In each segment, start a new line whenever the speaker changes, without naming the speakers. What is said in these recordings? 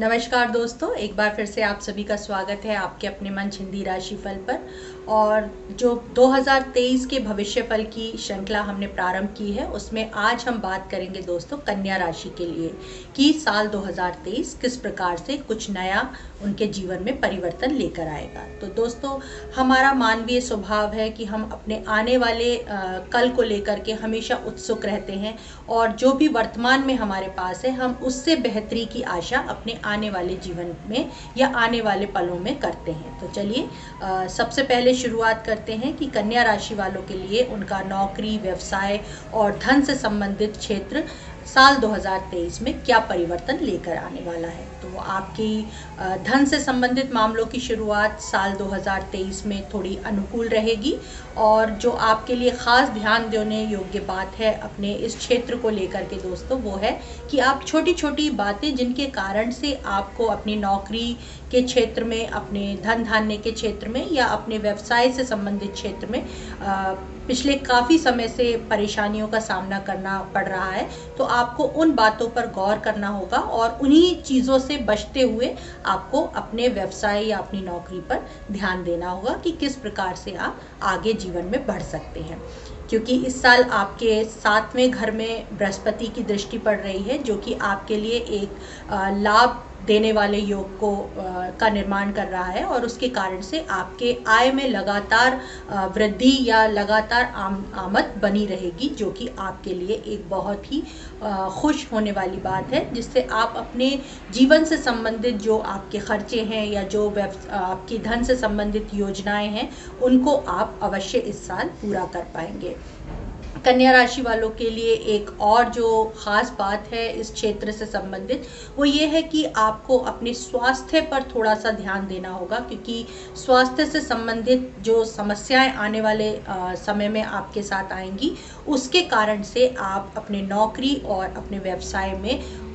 नमस्कार दोस्तों एक बार फिर से आप सभी का स्वागत है आपके अपने मन हिंदी राशि फल पर। और जो 2023 के भविष्य फल की श्रृंखला हमने प्रारंभ की है उसमें आज हम बात करेंगे दोस्तों कन्या राशि के लिए कि साल 2023 किस प्रकार से कुछ नया उनके जीवन में परिवर्तन लेकर आएगा। तो दोस्तों हमारा मानवीय स्वभाव है कि हम अपने आने वाले आ, कल को लेकर के हमेशा उत्सुक रहते हैं और जो भी वर्तमान में हमारे पास है हम उससे बेहतरी की आशा अपने आने वाले जीवन में या आने वाले पलों में करते हैं। तो चलिए सबसे पहले शुरुआत करते हैं कि कन्या राशि वालों के लिए उनका नौकरी, व्यवसाय और धन से संबंधित क्षेत्र साल 2023 में क्या परिवर्तन लेकर आने वाला है? तो आपकी धन से संबंधित मामलों की शुरुआत साल 2023 में थोड़ी अनुकूल रहेगी और जो आपके लिए ख़ास ध्यान देने योग्य बात है अपने इस क्षेत्र को लेकर के दोस्तों, वो है कि आप छोटी छोटी बातें जिनके कारण से आपको अपनी नौकरी के क्षेत्र में, अपने धन धान्य के क्षेत्र में या अपने व्यवसाय से संबंधित क्षेत्र में पिछले काफ़ी समय से परेशानियों का सामना करना पड़ रहा है तो आपको उन बातों पर गौर करना होगा और उन्हीं चीज़ों से बचते हुए आपको अपने व्यवसाय या अपनी नौकरी पर ध्यान देना होगा कि किस प्रकार से आप आगे जीवन में बढ़ सकते हैं। क्योंकि इस साल आपके सातवें घर में बृहस्पति की दृष्टि पड़ रही है, जो कि आपके लिए एक लाभ देने वाले योग को आ, का निर्माण कर रहा है और उसके कारण से आपके आय में लगातार वृद्धि या लगातार आम आमद बनी रहेगी जो कि आपके लिए एक बहुत ही आ, खुश होने वाली बात है जिससे आप अपने जीवन से संबंधित जो आपके खर्चे हैं या जो आपकी धन से संबंधित योजनाएँ हैं उनको आप अवश्य इस साल पूरा कर पाएँगे। कन्या राशि वालों के लिए एक और जो ख़ास बात है इस क्षेत्र से संबंधित वो ये है कि आपको अपने स्वास्थ्य पर थोड़ा सा ध्यान देना होगा क्योंकि स्वास्थ्य से संबंधित जो समस्याएँ आने वाले आ, समय में आपके साथ आएँगी उसके कारण से आप अपने नौकरी और अपने व्यवसाय में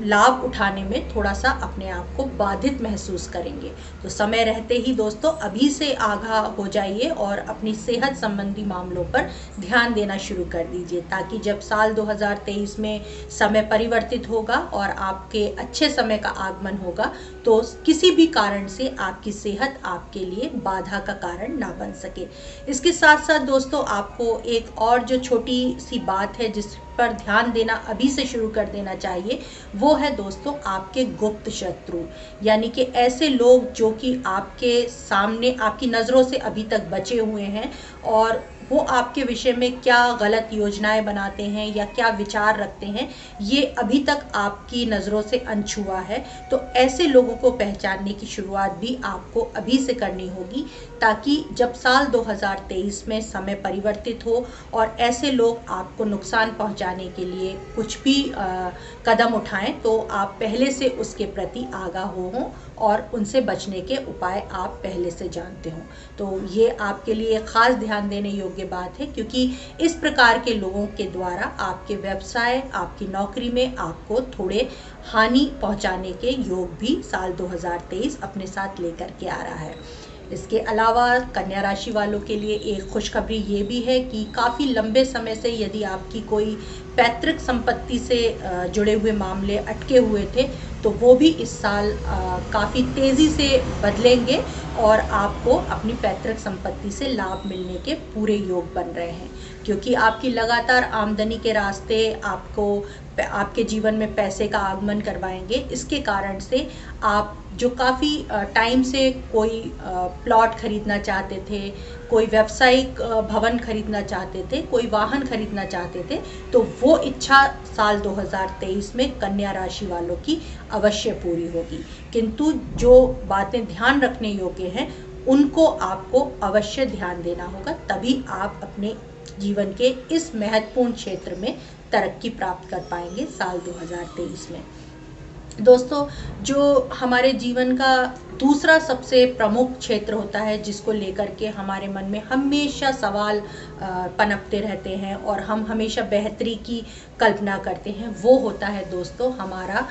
लाभ उठाने में थोड़ा सा अपने आप को बाधित महसूस करेंगे। तो समय रहते ही दोस्तों, अभी से आगाह हो जाइए और अपनी सेहत संबंधी मामलों पर ध्यान देना शुरू कर दीजिए, ताकि जब साल 2023 में समय परिवर्तित होगा और आपके अच्छे समय का आगमन होगा तो किसी भी कारण से आपकी सेहत आपके लिए बाधा का कारण ना बन सके। इसके साथ साथ दोस्तों, आपको एक और जो छोटी सी बात है, जिस पर ध्यान देना अभी से शुरू कर देना चाहिए। वो है दोस्तों, आपके गुप्त शत्रु। यानी कि ऐसे लोग जो कि आपके सामने, आपकी नज़रों से अभी तक बचे हुए हैं और वो आपके विषय में क्या गलत योजनाएँ बनाते हैं या क्या विचार रखते हैं ये अभी तक आपकी नज़रों से अनछुआ है। तो ऐसे लोगों को पहचानने की शुरुआत भी आपको अभी से करनी होगी ताकि जब साल 2023 में समय परिवर्तित हो और ऐसे लोग आपको नुकसान पहुँचाने के लिए कुछ भी आ, कदम उठाएँ तो आप पहले से उसके प्रति आगाह हो हों। और उनसे बचने के उपाय आप पहले से जानते हो। तो ये आपके लिए ख़ास ध्यान देने योग्य बात है, क्योंकि इस प्रकार के लोगों के द्वारा आपके व्यवसाय, आपकी नौकरी में आपको थोड़े हानि पहुँचाने के योग भी साल 2023 अपने साथ लेकर के आ रहा है। इसके अलावा कन्या राशि वालों के लिए एक खुशखबरी ये भी है कि काफ़ी लंबे समय से यदि आपकी कोई पैतृक संपत्ति से जुड़े हुए मामले अटके हुए थे तो वो भी इस साल काफ़ी तेज़ी से बदलेंगे और आपको अपनी पैतृक संपत्ति से लाभ मिलने के पूरे योग बन रहे हैं। क्योंकि आपकी लगातार आमदनी के रास्ते आपको आपके जीवन में पैसे का आगमन करवाएँगे। इसके कारण से आप जो काफ़ी टाइम से कोई प्लॉट खरीदना चाहते थे, कोई व्यावसायिक भवन खरीदना चाहते थे, कोई वाहन खरीदना चाहते थे तो वो इच्छा साल 2023 में कन्या राशि वालों की अवश्य पूरी होगी। किंतु जो बातें ध्यान रखने योग्य हैं, उनको आपको अवश्य ध्यान देना होगा, तभी आप अपने जीवन के इस महत्वपूर्ण क्षेत्र में तरक्की प्राप्त कर पाएँगे साल 2023 में। दोस्तों, जो हमारे जीवन का दूसरा सबसे प्रमुख क्षेत्र होता है, जिसको लेकर के हमारे मन में हमेशा सवाल पनपते रहते हैं और हम हमेशा बेहतरी की कल्पना करते हैं, वो होता है दोस्तों हमारा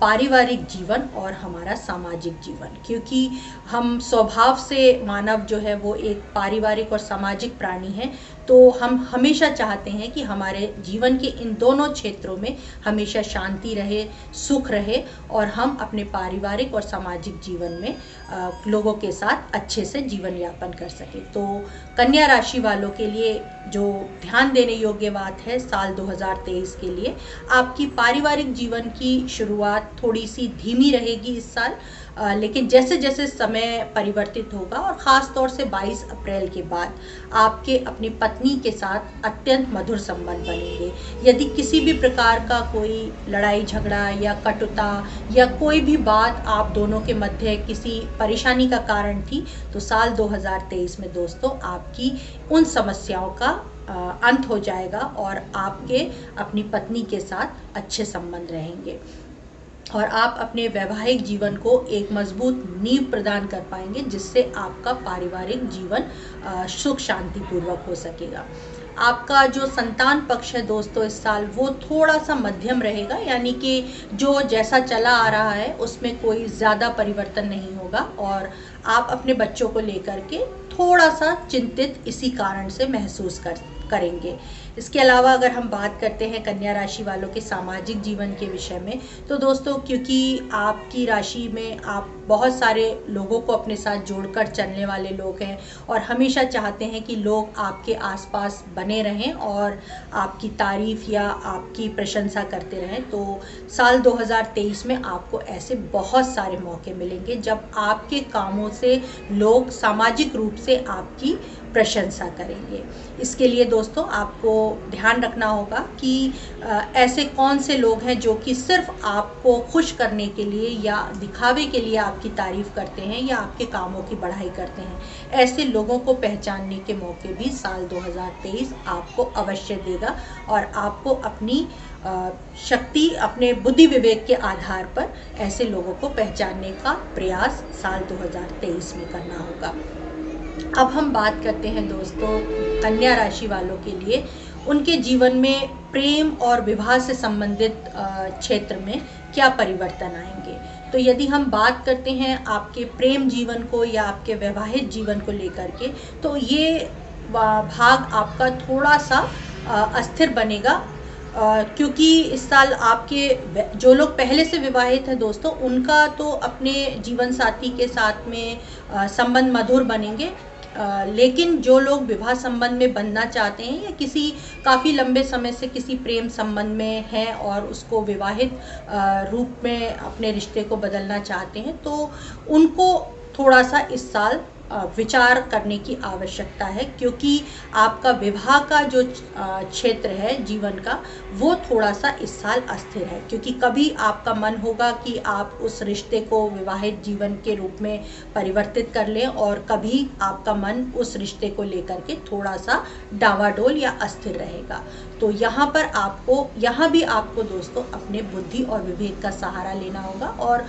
पारिवारिक जीवन और हमारा सामाजिक जीवन। क्योंकि हम स्वभाव से मानव जो है वो एक पारिवारिक और सामाजिक प्राणी है तो हम हमेशा चाहते हैं कि हमारे जीवन के इन दोनों क्षेत्रों में हमेशा शांति रहे, सुख रहे और हम अपने पारिवारिक और सामाजिक जीवन में लोगों के साथ अच्छे से जीवन यापन कर सकें। तो कन्या राशि वालों के लिए जो ध्यान देने योग्य बात है, साल 2023 के लिए, आपकी पारिवारिक जीवन की शुरुआत थोड़ी सी धीमी रहेगी इस साल। लेकिन जैसे जैसे समय परिवर्तित होगा और ख़ास तौर से 22 अप्रैल के बाद आपके अपनी पत्नी के साथ अत्यंत मधुर संबंध बनेंगे। यदि किसी भी प्रकार का कोई लड़ाई, झगड़ा या कटुता या कोई भी बात आप दोनों के मध्य किसी परेशानी का कारण थी तो साल 2023 में दोस्तों आपकी उन समस्याओं का अंत हो जाएगा और आपके अपनी पत्नी के साथ अच्छे संबंध रहेंगे। और आप अपने वैवाहिक जीवन को एक मज़बूत नींव प्रदान कर पाएँगे, जिससे आपका पारिवारिक जीवन सुख शांति पूर्वक हो सकेगा। आपका जो संतान पक्ष है दोस्तों, इस साल वो थोड़ा सा मध्यम रहेगा, यानी कि जो जैसा चला आ रहा है, उसमें कोई ज़्यादा परिवर्तन नहीं होगा और आप अपने बच्चों को लेकर के थोड़ा सा चिंतित इसी कारण से महसूस कर, करेंगे। इसके अलावा अगर हम बात करते हैं कन्या राशि वालों के सामाजिक जीवन के विषय में तो दोस्तों, क्योंकि आपकी राशि में आप बहुत सारे लोगों को अपने साथ जोड़कर चलने वाले लोग हैं और हमेशा चाहते हैं कि लोग आपके आसपास बने रहें और आपकी तारीफ़ या आपकी प्रशंसा करते रहें। तो साल 2023 में आपको ऐसे बहुत सारे मौके मिलेंगे जब आपके कामों से लोग सामाजिक रूप से आपकी प्रशंसा करेंगे। इसके लिए दोस्तों, आपको ध्यान रखना होगा कि ऐसे कौन से लोग हैं जो कि सिर्फ़ आपको खुश करने के लिए या दिखावे के लिए आपकी तारीफ़ करते हैं या आपके कामों की बढ़ाई करते हैं। ऐसे लोगों को पहचानने के मौके भी साल 2023 आपको अवश्य देगा और आपको अपनी शक्ति, अपने बुद्धि विवेक के आधार पर ऐसे लोगों को पहचानने का प्रयास साल 2023 में करना होगा। अब हम बात करते हैं दोस्तों, कन्या राशि वालों के लिए। उनके जीवन में प्रेम और विवाह से संबंधित क्षेत्र में क्या परिवर्तन आएँगे? तो यदि हम बात करते हैं आपके प्रेम जीवन को या आपके वैवाहिक जीवन को लेकर के तो ये भाग आपका थोड़ा सा अस्थिर बनेगा। क्योंकि इस साल आपके जो लोग पहले से विवाहित हैं दोस्तों, उनका तो अपने जीवन साथी के साथ में संबंध मधुर बनेंगे। लेकिन जो लोग विवाह संबंध में बनना चाहते हैं या किसी काफ़ी लंबे समय से किसी प्रेम संबंध में हैं और उसको विवाहित रूप में अपने रिश्ते को बदलना चाहते हैं तो उनको थोड़ा सा इस साल विचार करने की आवश्यकता है, क्योंकि आपका विवाह का जो क्षेत्र है जीवन का, वो थोड़ा सा इस साल अस्थिर है, क्योंकि कभी आपका मन होगा कि आप उस रिश्ते को विवाहित जीवन के रूप में परिवर्तित कर लें और कभी आपका मन उस रिश्ते को लेकर के थोड़ा सा डावाडोल या अस्थिर रहेगा। तो यहाँ पर आपको, यहाँ भी आपको दोस्तों अपने बुद्धि और विवेक का सहारा लेना होगा और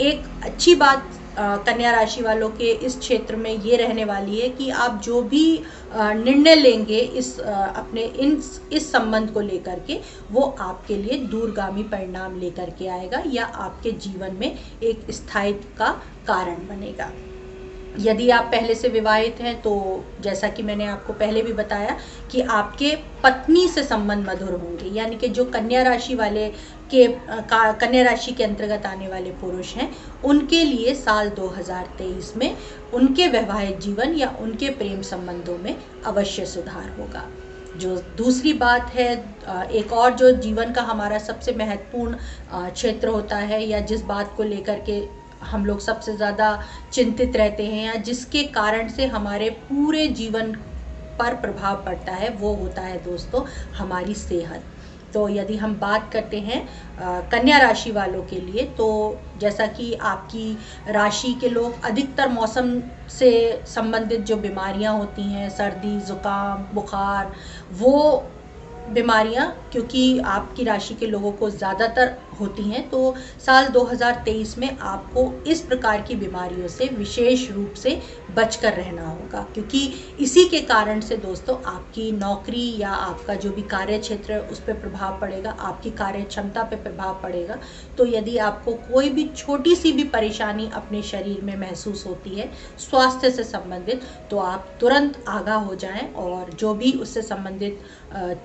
एक अच्छी बात कन्या राशि वालों के इस क्षेत्र में ये रहने वाली है कि आप जो भी निर्णय लेंगे इस अपने इन, इस संबंध को लेकर के, वो आपके लिए दूरगामी परिणाम लेकर के आएगा या आपके जीवन में एक स्थायित्व का कारण बनेगा। यदि आप पहले से विवाहित हैं तो जैसा कि मैंने आपको पहले भी बताया कि आपके पत्नी से संबंध मधुर होंगे, यानी कि जो कन्या राशि वाले के कन्या राशि के अंतर्गत आने वाले पुरुष हैं, उनके लिए साल 2023 में उनके वैवाहिक जीवन या उनके प्रेम संबंधों में अवश्य सुधार होगा। जो दूसरी बात है एक और जो जीवन का हमारा सबसे महत्वपूर्ण क्षेत्र होता है या जिस बात को लेकर के हम लोग सबसे ज़्यादा चिंतित रहते हैं या जिसके कारण से हमारे पूरे जीवन पर प्रभाव पड़ता है, वो होता है दोस्तों, हमारी सेहत। तो यदि हम बात करते हैं कन्या राशि वालों के लिए तो जैसा कि आपकी राशि के लोग अधिकतर मौसम से संबंधित जो बीमारियाँ होती हैं, सर्दी, ज़ुकाम, बुखार, वो बीमारियाँ, क्योंकि आपकी राशि के लोगों को ज़्यादातर होती हैं तो साल 2023 में आपको इस प्रकार की बीमारियों से, विशेष रूप से बचकर रहना होगा। क्योंकि इसी के कारण से दोस्तों, आपकी नौकरी या आपका जो भी कार्य क्षेत्र है, उस पर प्रभाव पड़ेगा, आपकी कार्य क्षमता पर प्रभाव पड़ेगा। तो यदि आपको कोई भी छोटी सी भी परेशानी अपने शरीर में महसूस होती है, स्वास्थ्य से संबंधित तो आप तुरंत आगाह हो जाएँ और जो भी उससे संबंधित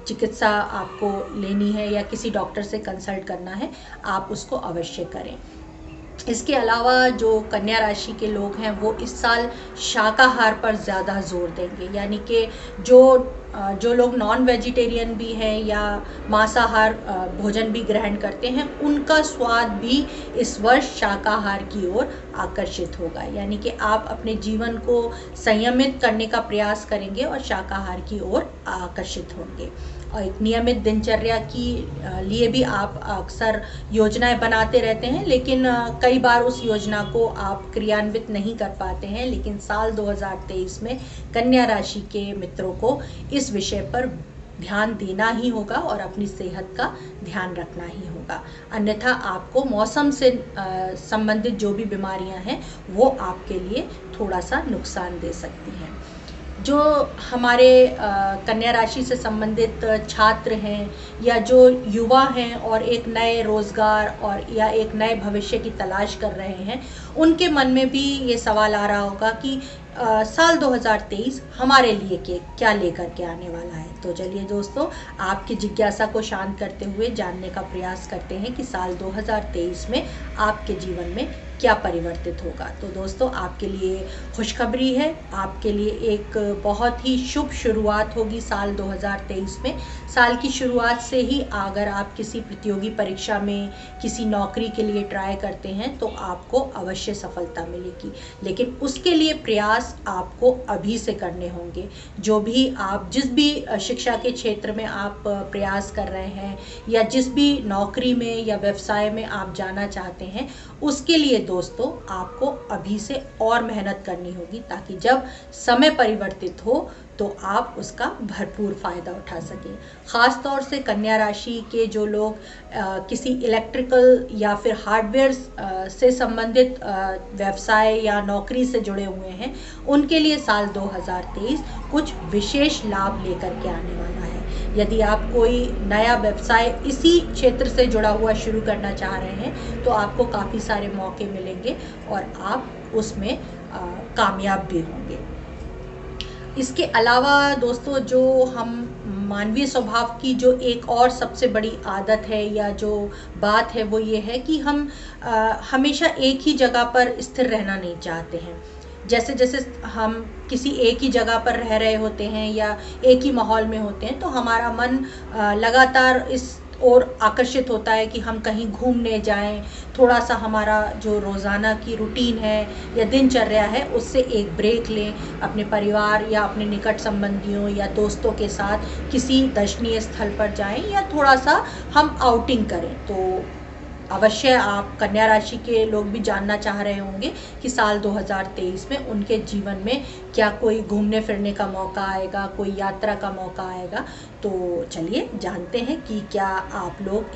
चिकित्सा आपको लेनी है या किसी डॉक्टर से कंसल्ट करना है, आप उसको अवश्य करें। इसके अलावा जो कन्या राशि के लोग हैं, वो इस साल शाकाहार पर ज़्यादा ज़ोर देंगे। यानी कि जो जो लोग नॉन वेजिटेरियन भी हैं या मांसाहार भोजन भी ग्रहण करते हैं, उनका स्वाद भी इस वर्ष शाकाहार की ओर आकर्षित होगा। यानी कि आप अपने जीवन को संयमित करने का प्रयास करेंगे और शाकाहार की ओर आकर्षित होंगे। एक नियमित दिनचर्या की लिए भी आप अक्सर योजनाएँ बनाते रहते हैं, लेकिन कई बार उस योजना को आप क्रियान्वित नहीं कर पाते हैं। लेकिन साल 2023 में कन्या राशि के मित्रों को इस विषय पर ध्यान देना ही होगा और अपनी सेहत का ध्यान रखना ही होगा। अन्यथा आपको मौसम से संबंधित जो भी बीमारियाँ हैं, वो आपके लिए थोड़ा सा नुकसान दे सकती हैं। जो हमारे कन्या राशि से संबंधित छात्र हैं या जो युवा हैं और एक नए रोज़गार और या एक नए भविष्य की तलाश कर रहे हैं उनके मन में भी ये सवाल आ रहा होगा कि आ, साल 2023 हमारे लिए के क्या लेकर के आने वाला है? तो चलिए दोस्तों आपकी जिज्ञासा को शांत करते हुए जानने का प्रयास करते हैं कि साल 2023 में आपके जीवन में क्या परिवर्तित होगा? तो दोस्तों, आपके लिए खुशखबरी है। आपके लिए एक बहुत ही शुभ शुरुआत होगी साल 2023 में। साल की शुरुआत से ही अगर आप किसी प्रतियोगी परीक्षा में किसी नौकरी के लिए ट्राई करते हैं तो आपको अवश्य सफलता मिलेगी। लेकिन उसके लिए प्रयास आपको अभी से करने होंगे। जो भी आप, जिस भी शिक्षा के क्षेत्र में आप प्रयास कर रहे हैं, या जिस भी नौकरी में या व्यवसाय में आप जाना चाहते हैं, उसके लिए दोस्तों आपको अभी से और मेहनत करनी होगी ताकि जब समय परिवर्तित हो तो आप उसका भरपूर फ़ायदा उठा सकें। ख़ास तौर से कन्या राशि के जो लोग आ, किसी इलेक्ट्रिकल या फिर हार्डवेयर से संबंधित व्यवसाय या नौकरी से जुड़े हुए हैं उनके लिए साल 2023 कुछ विशेष लाभ लेकर के आने वाला यदि आप कोई नया व्यवसाय इसी क्षेत्र से जुड़ा हुआ शुरू करना चाह रहे हैं तो आपको काफ़ी सारे मौके मिलेंगे और आप उसमें कामयाब भी होंगे। इसके अलावा दोस्तों जो हम मानवीय स्वभाव की जो एक और सबसे बड़ी आदत है या जो बात है वो ये है कि हम आ, हमेशा एक ही जगह पर स्थिर रहना नहीं चाहते हैं। जैसे जैसे हम किसी एक ही जगह पर रह रहे होते हैं या एक ही माहौल में होते हैं तो हमारा मन लगातार इस और आकर्षित होता है कि हम कहीं घूमने जाएँ। थोड़ा सा हमारा जो रोज़ाना की रूटीन है या दिनचर्या है, उससे एक ब्रेक लें अपने परिवार या अपने निकट संबंधियों या दोस्तों के साथ किसी दर्शनीय स्थल पर जाएँ या थोड़ा सा हम आउटिंग करें। तो अवश्य आप कन्या राशि के लोग भी जानना चाह रहे होंगे कि साल 2023 में उनके जीवन में क्या कोई घूमने फिरने का मौका आएगा, कोई यात्रा का मौका आएगा। तो चलिए जानते हैं कि क्या आप लोग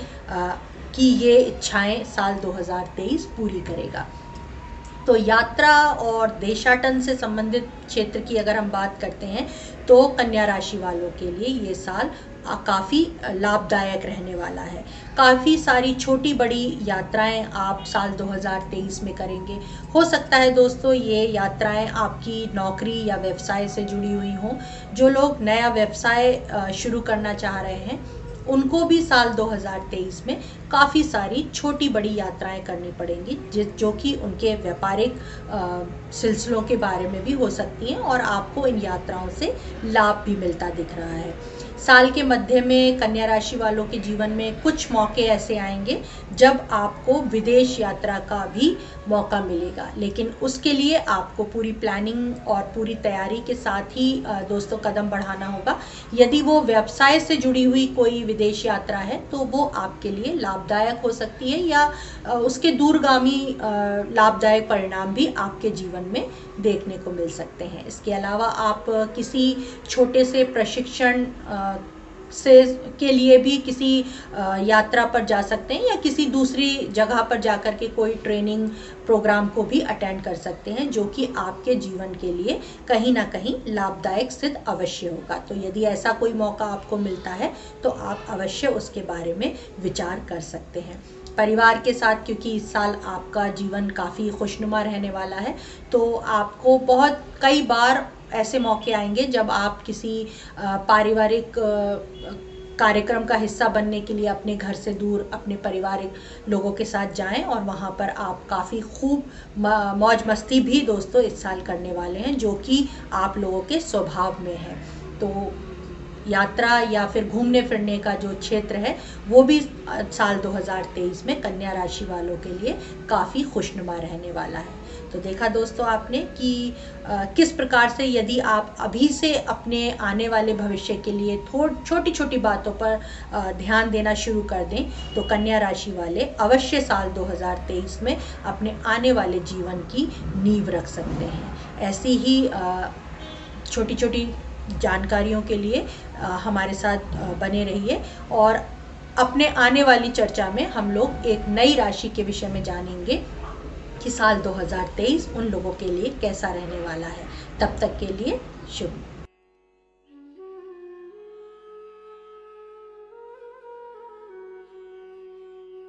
की ये इच्छाएँ साल 2023 पूरी करेगा। तो यात्रा और देशाटन से संबंधित क्षेत्र की अगर हम बात करते हैं तो कन्या राशि वालों के लिए ये साल काफ़ी लाभदायक रहने वाला है। काफ़ी सारी छोटी बड़ी यात्राएँ आप साल 2023 में करेंगे। हो सकता है दोस्तों ये यात्राएँ आपकी नौकरी या व्यवसाय से जुड़ी हुई हों। जो लोग नया व्यवसाय शुरू करना चाह रहे हैं, उनको भी साल 2023 में काफ़ी सारी छोटी बड़ी यात्राएँ करनी पड़ेंगी, जिस, जो कि उनके व्यापारिक सिलसिलों के बारे में भी हो सकती हैं और आपको इन यात्राओं से लाभ भी मिलता दिख रहा है। साल के मध्य में कन्या राशि वालों के जीवन में कुछ मौके ऐसे आएँगे जब आपको विदेश यात्रा का भी मौका मिलेगा। लेकिन उसके लिए आपको पूरी प्लानिंग और पूरी तैयारी के साथ ही दोस्तों कदम बढ़ाना होगा। यदि वो व्यवसाय से जुड़ी हुई कोई विदेश यात्रा है तो वो आपके लिए लाभदायक हो सकती है या उसके दूरगामी लाभदायक परिणाम भी आपके जीवन में देखने को मिल सकते हैं। इसके अलावा आप किसी छोटे से प्रशिक्षण से, के लिए भी किसी यात्रा पर जा सकते हैं या किसी दूसरी जगह पर जाकर के कोई ट्रेनिंग प्रोग्राम को भी अटेंड कर सकते हैं, जो कि आपके जीवन के लिए कहीं ना कहीं लाभदायक सिद्ध अवश्य होगा। तो यदि ऐसा कोई मौका आपको मिलता है तो आप अवश्य उसके बारे में विचार कर सकते हैं। परिवार के साथ, क्योंकि इस साल आपका जीवन काफ़ी खुशनुमा रहने वाला है तो आपको बहुत कई बार ऐसे मौके आएँगे जब आप किसी पारिवारिक कार्यक्रम का हिस्सा बनने के लिए अपने घर से दूर, अपने पारिवारिक लोगों के साथ जाएँ और वहाँ पर आप काफ़ी खूब मौज मस्ती भी दोस्तों इस साल करने वाले हैं, जो कि आप लोगों के स्वभाव में है। तो यात्रा या फिर घूमने फिरने का जो क्षेत्र है वो भी साल 2023 में कन्या राशि वालों के लिए काफ़ी खुशनुमा रहने वाला है। तो देखा दोस्तों आपने कि आ, किस प्रकार से यदि आप अभी से अपने आने वाले भविष्य के लिए थोड़ छोटी छोटी बातों पर आ, ध्यान देना शुरू कर दें तो कन्या राशि वाले अवश्य साल 2023 में अपने आने वाले जीवन की नींव रख सकते हैं। ऐसी ही छोटी छोटी जानकारियों के लिए हमारे साथ बने रहिए और अपने आने वाली चर्चा में हम लोग एक नई राशि के विषय में जानेंगे कि साल 2023 उन लोगों के लिए कैसा रहने वाला है। तब तक के लिए शुभ